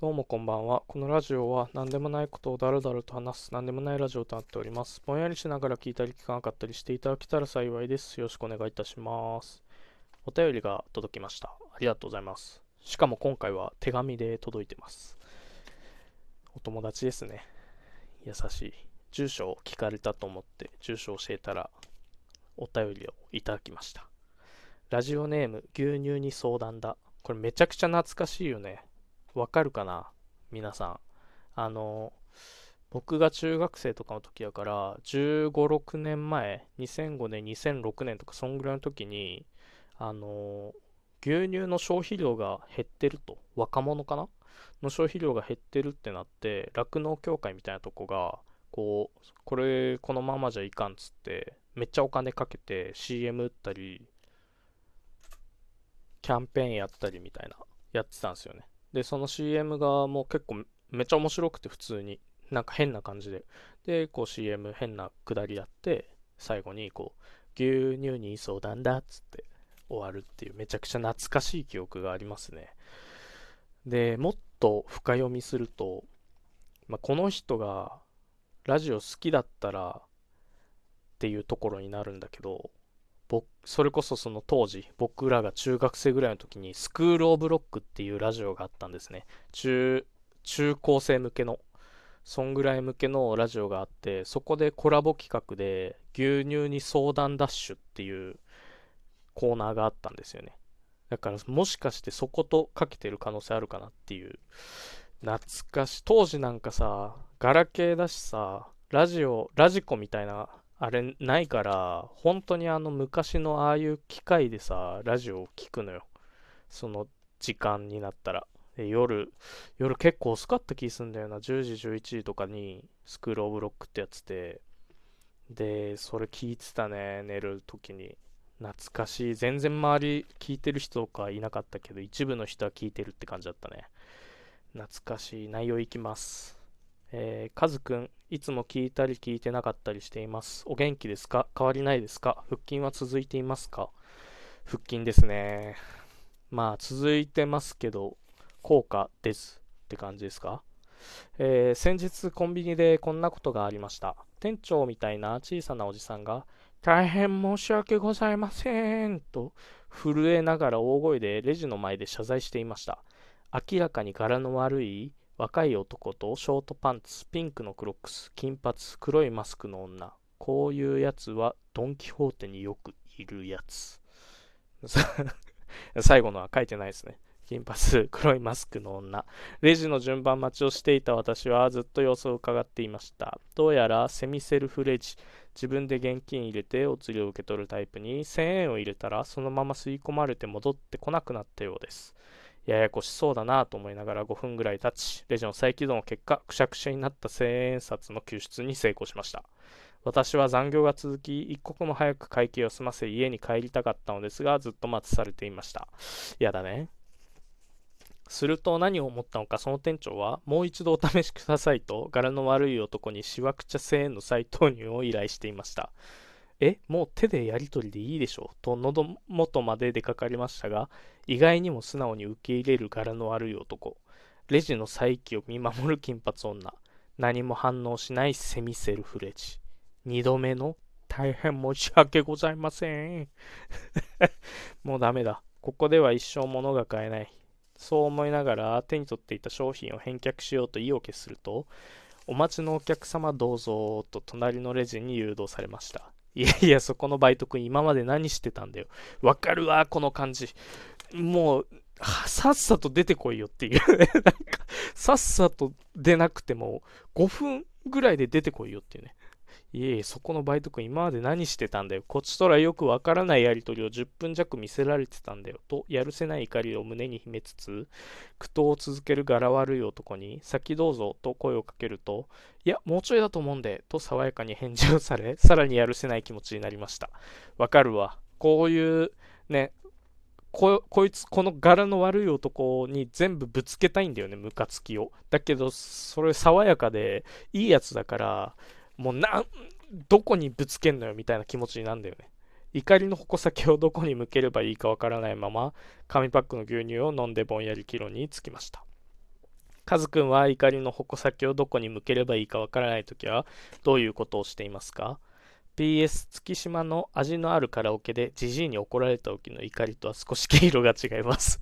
どうもこんばんは。このラジオは何でもないことをだらだらと話す何でもないラジオとなっております。ぼんやりしながら聞いたり聞かなかったりしていただけたら幸いです。よろしくお願いいたします。お便りが届きました。ありがとうございます。しかも今回は手紙で届いてます。お友達ですね。優しい。住所を聞かれたと思って住所を教えたらお便りをいただきました。ラジオネーム牛乳に相談だ。これめちゃくちゃ懐かしいよね。わかるかな？皆さん。あの、僕が中学生とかの時やから、15、6年前、2005年、2006年とか、そんぐらいの時に、あの、牛乳の消費量が減ってると、若者かな？の消費量が減ってるってなって、酪農協会みたいなとこが、こう、これ、このままじゃいかんっつって、めっちゃお金かけて CM 打ったり、キャンペーンやったりみたいな、やってたんですよね。で、その CM がもう結構めっちゃ面白くて普通に、なんか変な感じで。で、こう CM 変なくだりやって、最後にこう、牛乳に相談だっつって終わるっていうめちゃくちゃ懐かしい記憶がありますね。で、もっと深読みすると、まあ、この人がラジオ好きだったらっていうところになるんだけど、僕それこそその当時僕らが中学生ぐらいの時にスクール・オブ・ロックっていうラジオがあったんですね。中中高生向けのそんぐらい向けのラジオがあってそこでコラボ企画で牛乳に相談ダッシュっていうコーナーがあったんですよね。だからもしかしてそことかけてる可能性あるかなっていう懐かし当時なんかさガラケーだしさラジオラジコみたいなあれないから、本当にあの昔のああいう機械でさ、ラジオを聞くのよ。その時間になったら。夜、夜結構遅かった気すんだよな。10時、11時とかにスクールオブロックってやつで。で、それ聞いてたね、寝る時に。懐かしい。全然周り聞いてる人とかいなかったけど、一部の人は聞いてるって感じだったね。懐かしい。内容いきます。えー、カズくん、いつも聞いたり聞いてなかったりしています。お元気ですか？変わりないですか？腹筋は続いていますか？腹筋ですね。まあ、続いてますけど、効果ですって感じですか？えー、先日コンビニでこんなことがありました。店長みたいな小さなおじさんが、大変申し訳ございませんと震えながら大声でレジの前で謝罪していました。明らかに柄の悪い若い男とショートパンツ、ピンクのクロックス、金髪、黒いマスクの女。こういうやつはドン・キホーテによくいるやつ。最後のは書いてないですね。金髪、黒いマスクの女。レジの順番待ちをしていた私はずっと様子を伺っていました。どうやらセミセルフレジ。自分で現金入れてお釣りを受け取るタイプに1000円を入れたらそのまま吸い込まれて戻ってこなくなったようです。ややこしそうだなと思いながら5分ぐらい経ち、レジの再起動の結果、くしゃくしゃになった1000円札の救出に成功しました。私は残業が続き、一刻も早く会計を済ませ家に帰りたかったのですが、ずっと待たされていました。やだね。すると何を思ったのか、その店長は、もう一度お試しくださいと、柄の悪い男にしわくちゃ1000円の再投入を依頼していました。え、もう手でやり取りでいいでしょ？うと喉元まで出かかりましたが、意外にも素直に受け入れる柄の悪い男。レジの再起を見守る金髪女。何も反応しないセミセルフレジ。二度目の大変申し訳ございません。もうダメだ。ここでは一生物が買えない。そう思いながら手に取っていた商品を返却しようと意を決すると、お待ちのお客様どうぞと隣のレジに誘導されました。いやいや、そこのバイト君今まで何してたんだよ。わかるわ、この感じ。もう、さっさと出てこいよっていう なんか、さっさと出なくても、5分ぐらいで出てこいよっていうね。いえいえ、そこのバイト君今まで何してたんだよ。こっちとらよくわからないやりとりを10分弱見せられてたんだよ。と、やるせない怒りを胸に秘めつつ、苦闘を続ける柄悪い男に、先どうぞと声をかけると、いや、もうちょいだと思うんで、と爽やかに返事をされ、さらにやるせない気持ちになりました。わかるわ。こういう、ね、ここいつ、この柄の悪い男に全部ぶつけたいんだよね、ムカつきを。だけど、それ爽やかで、いいやつだから、もうな、どこにぶつけんのよみたいな気持ちになるんだよね。怒りの矛先をどこに向ければいいかわからないまま、紙パックの牛乳を飲んでぼんやりキロにつきました。カズくんは怒りの矛先をどこに向ければいいかわからないときはどういうことをしていますか ?PS 月島の味のあるカラオケでジジイに怒られた時の怒りとは少し毛色が違います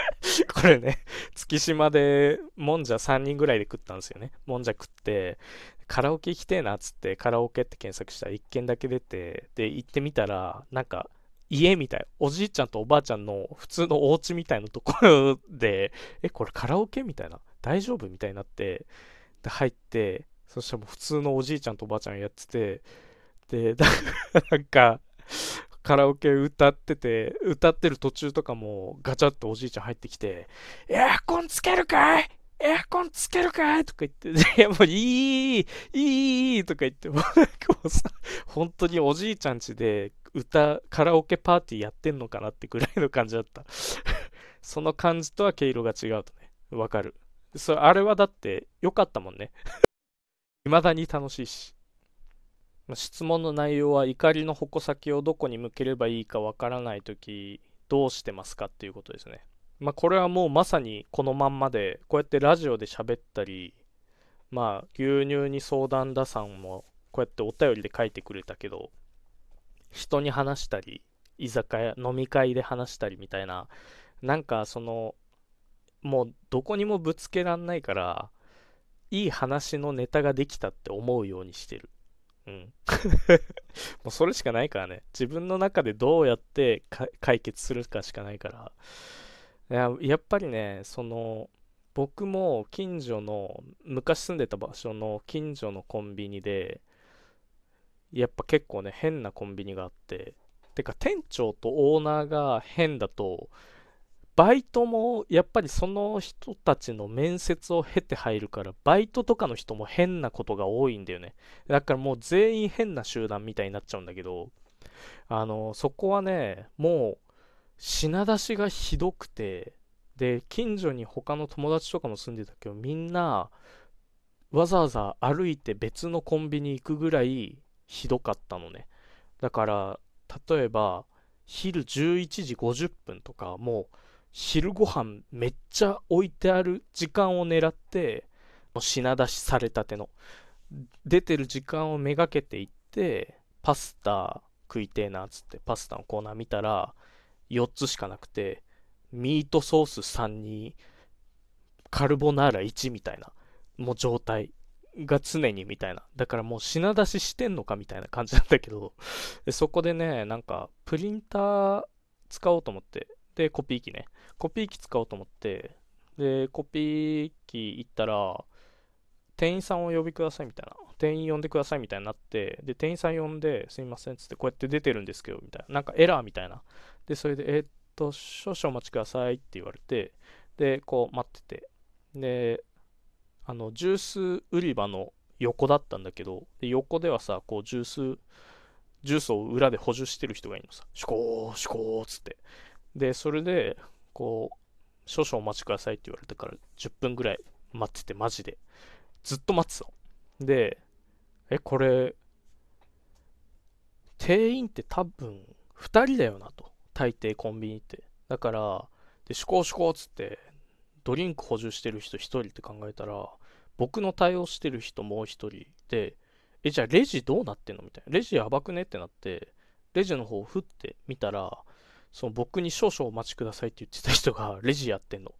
これね、月島でもんじゃ3人ぐらいで食ったんですよね。もんじゃ食って、カラオケ行きてえなっつってカラオケって検索したら1軒だけ出て、で、行ってみたら、なんか家みたい。おじいちゃんとおばあちゃんの普通のお家みたいなところで、え、これカラオケみたいな？大丈夫みたいになって、で、入って、そしたらもう普通のおじいちゃんとおばあちゃんやってて、で、なんか、カラオケ歌ってて、歌ってる途中とかもガチャッとおじいちゃん入ってきて、エアコンつけるかい？エアコンつけるかい？とか言って、いやもういい、いいとか言って、もうさ、本当におじいちゃんちで歌、カラオケパーティーやってんのかなってぐらいの感じだったその感じとは毛色が違うとね、わかる。それ、あれはだって良かったもんね未だに楽しいし。質問の内容は怒りの矛先をどこに向ければいいかわからないときどうしてますかっていうことですね。まあこれはもうまさにこのまんまでこうやってラジオで喋ったりまあ牛乳に相談ださんもこうやってお便りで書いてくれたけど人に話したり居酒屋飲み会で話したりみたいななんかそのもうどこにもぶつけらんないからいい話のネタができたって思うようにしてる。うん。もうそれしかないからね。自分の中でどうやって解決するかしかないから。ややっぱりねその僕も近所の昔住んでた場所の近所のコンビニでやっぱ結構ね、変なコンビニがあって、てか店長とオーナーが変だと、バイトもやっぱりその人たちの面接を経て入るから、バイトとかの人も変なことが多いんだよね。だからもう全員変な集団みたいになっちゃうんだけど、あの、そこはね、もう品出しがひどくて、で、近所に他の友達とかも住んでたけど、みんなわざわざ歩いて別のコンビニ行くぐらいひどかったのね。だから、例えば、昼11時50分とか、もう、昼ご飯めっちゃ置いてある時間を狙って、もう品出しされたての。出てる時間をめがけていって、パスタ食いてえなっつってパスタのコーナー見たら、4つしかなくて、ミートソース3に、カルボナーラ1みたいな、もう状態。が常にみたいな。だからもう品出ししてんのかみたいな感じなんだけど、そこでね、なんかプリンター使おうと思って、で、コピー機ね。コピー機使おうと思って、で、コピー機行ったら、店員さんを呼びくださいみたいな。店員呼んでくださいみたいになって、で、店員さん呼んで、すいませんっつって、こうやって出てるんですけど、みたいな。なんかエラーみたいな。で、それで、えー、っと、少々お待ちくださいって言われて、で、こう待ってて。で、あのジュース売り場の横だったんだけどで横ではさこうジュースジュースを裏で補充してる人がいるのさシュコーシュコーっつってでそれでこう少々お待ちくださいって言われてから10分ぐらい待っててマジでずっと待ってたのでえこれ店員って多分2人だよなと大抵コンビニってだからでシュコシコっつってドリンク補充してる人1人って考えたら、僕の対応してる人もう1人で、え、じゃあレジどうなってんのみたいな。レジやばくねってなって、レジの方を振ってみたら、その僕に少々お待ちくださいって言ってた人がレジやってんの。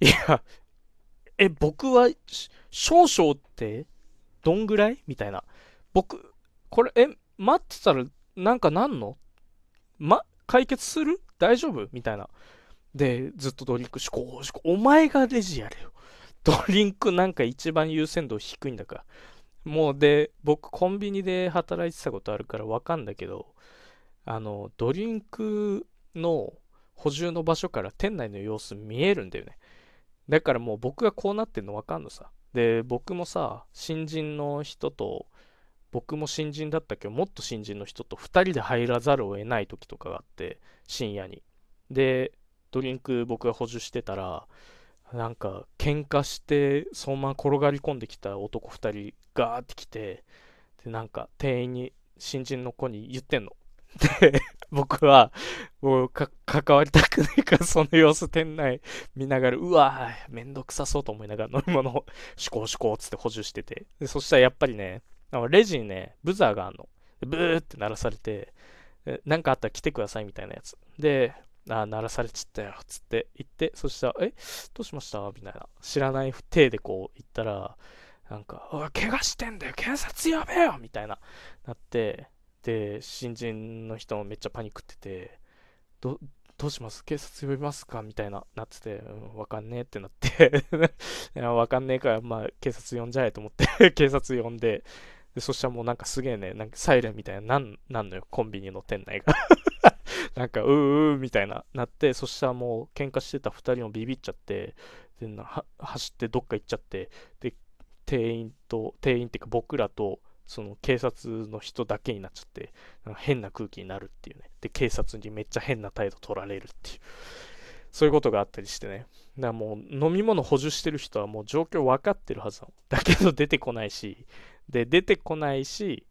いや、え、僕は少々ってどんぐらい？みたいな。僕、これ、え、待ってたらなんかなんの？ま、解決する？大丈夫？みたいな。で、ずっとドリンクしこうしこ。お前がレジやれよ。ドリンクなんか一番優先度低いんだから。もうで、僕コンビニで働いてたことあるからわかんだけど、あの、ドリンクの補充の場所から店内の様子見えるんだよね。だからもう僕がこうなってんのわかんのさ。で、僕もさ、新人の人と、僕も新人だったけど、もっと新人の人と2人で入らざるを得ない時とかがあって、深夜に。で、ドリンク僕が補充してたら、なんか喧嘩してそのまま転がり込んできた男2人ガーって来てでなんか店員に新人の子に言ってんので、僕は、もうか、関わりたくないから、その様子店内見ながら、うわぁ、めんどくさそうと思いながら飲み物を、シコシコつって補充してて。で、そしたらやっぱりね、レジにね、ブザーがあんの。ブーって鳴らされて、なんかあったら来てくださいみたいなやつ。で、あ、鳴らされちったよ、つって言って、そしたら、え、どうしました？みたいな。知らない体でこう言ったら、なんか、おい、怪我してんだよ、警察呼べよみたいな、なって、で、新人の人もめっちゃパニックってて、ど、どうします？警察呼びますか？みたいな、なってて、うん、わかんねえってなって。いや、わかんねえから、まあ、警察呼んじゃえと思って。警察呼んで、で、そしたらもうなんかすげえね、なんかサイレンみたいな、なん、なんのよ、コンビニの店内が。なんか、うーうーみたいな、なって、そしたらもう喧嘩してた2人もビビっちゃって、でな走ってどっか行っちゃって、で、店員と、店員っていうか僕らと、その警察の人だけになっちゃって、なんか変な空気になるっていうね。で、警察にめっちゃ変な態度取られるっていう。そういうことがあったりしてね。だからもう飲み物補充してる人はもう状況分かってるはずなの。だけど出てこないし、で、出てこないし、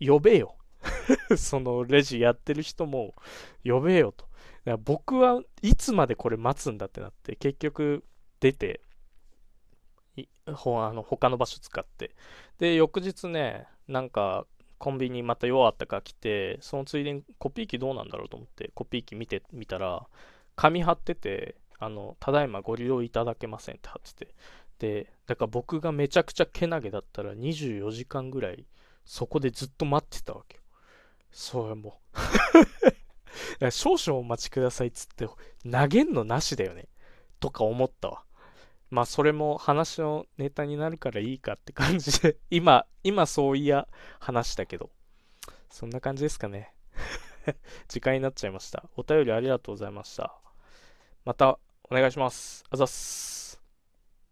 呼べよ。そのレジやってる人も呼べよと。だから僕はいつまでこれ待つんだってなって、結局出て、ほあの他の場所使って。で、翌日ね、なんかコンビニまた弱あったか来て、そのついでにコピー機どうなんだろうと思って、コピー機見てみたら、紙貼ってて、あの、ただいまご利用いただけませんって貼ってて。で、だから僕がめちゃくちゃけなげだったら24時間ぐらいそこでずっと待ってたわけよ。それもう 少々お待ちくださいっつって投げんのなしだよね。とか思ったわ。まあそれも話のネタになるからいいかって感じで 今、今そういや話したけど、そんな感じですかね。時間になっちゃいました。お便りありがとうございました。またお願いします。あざっす。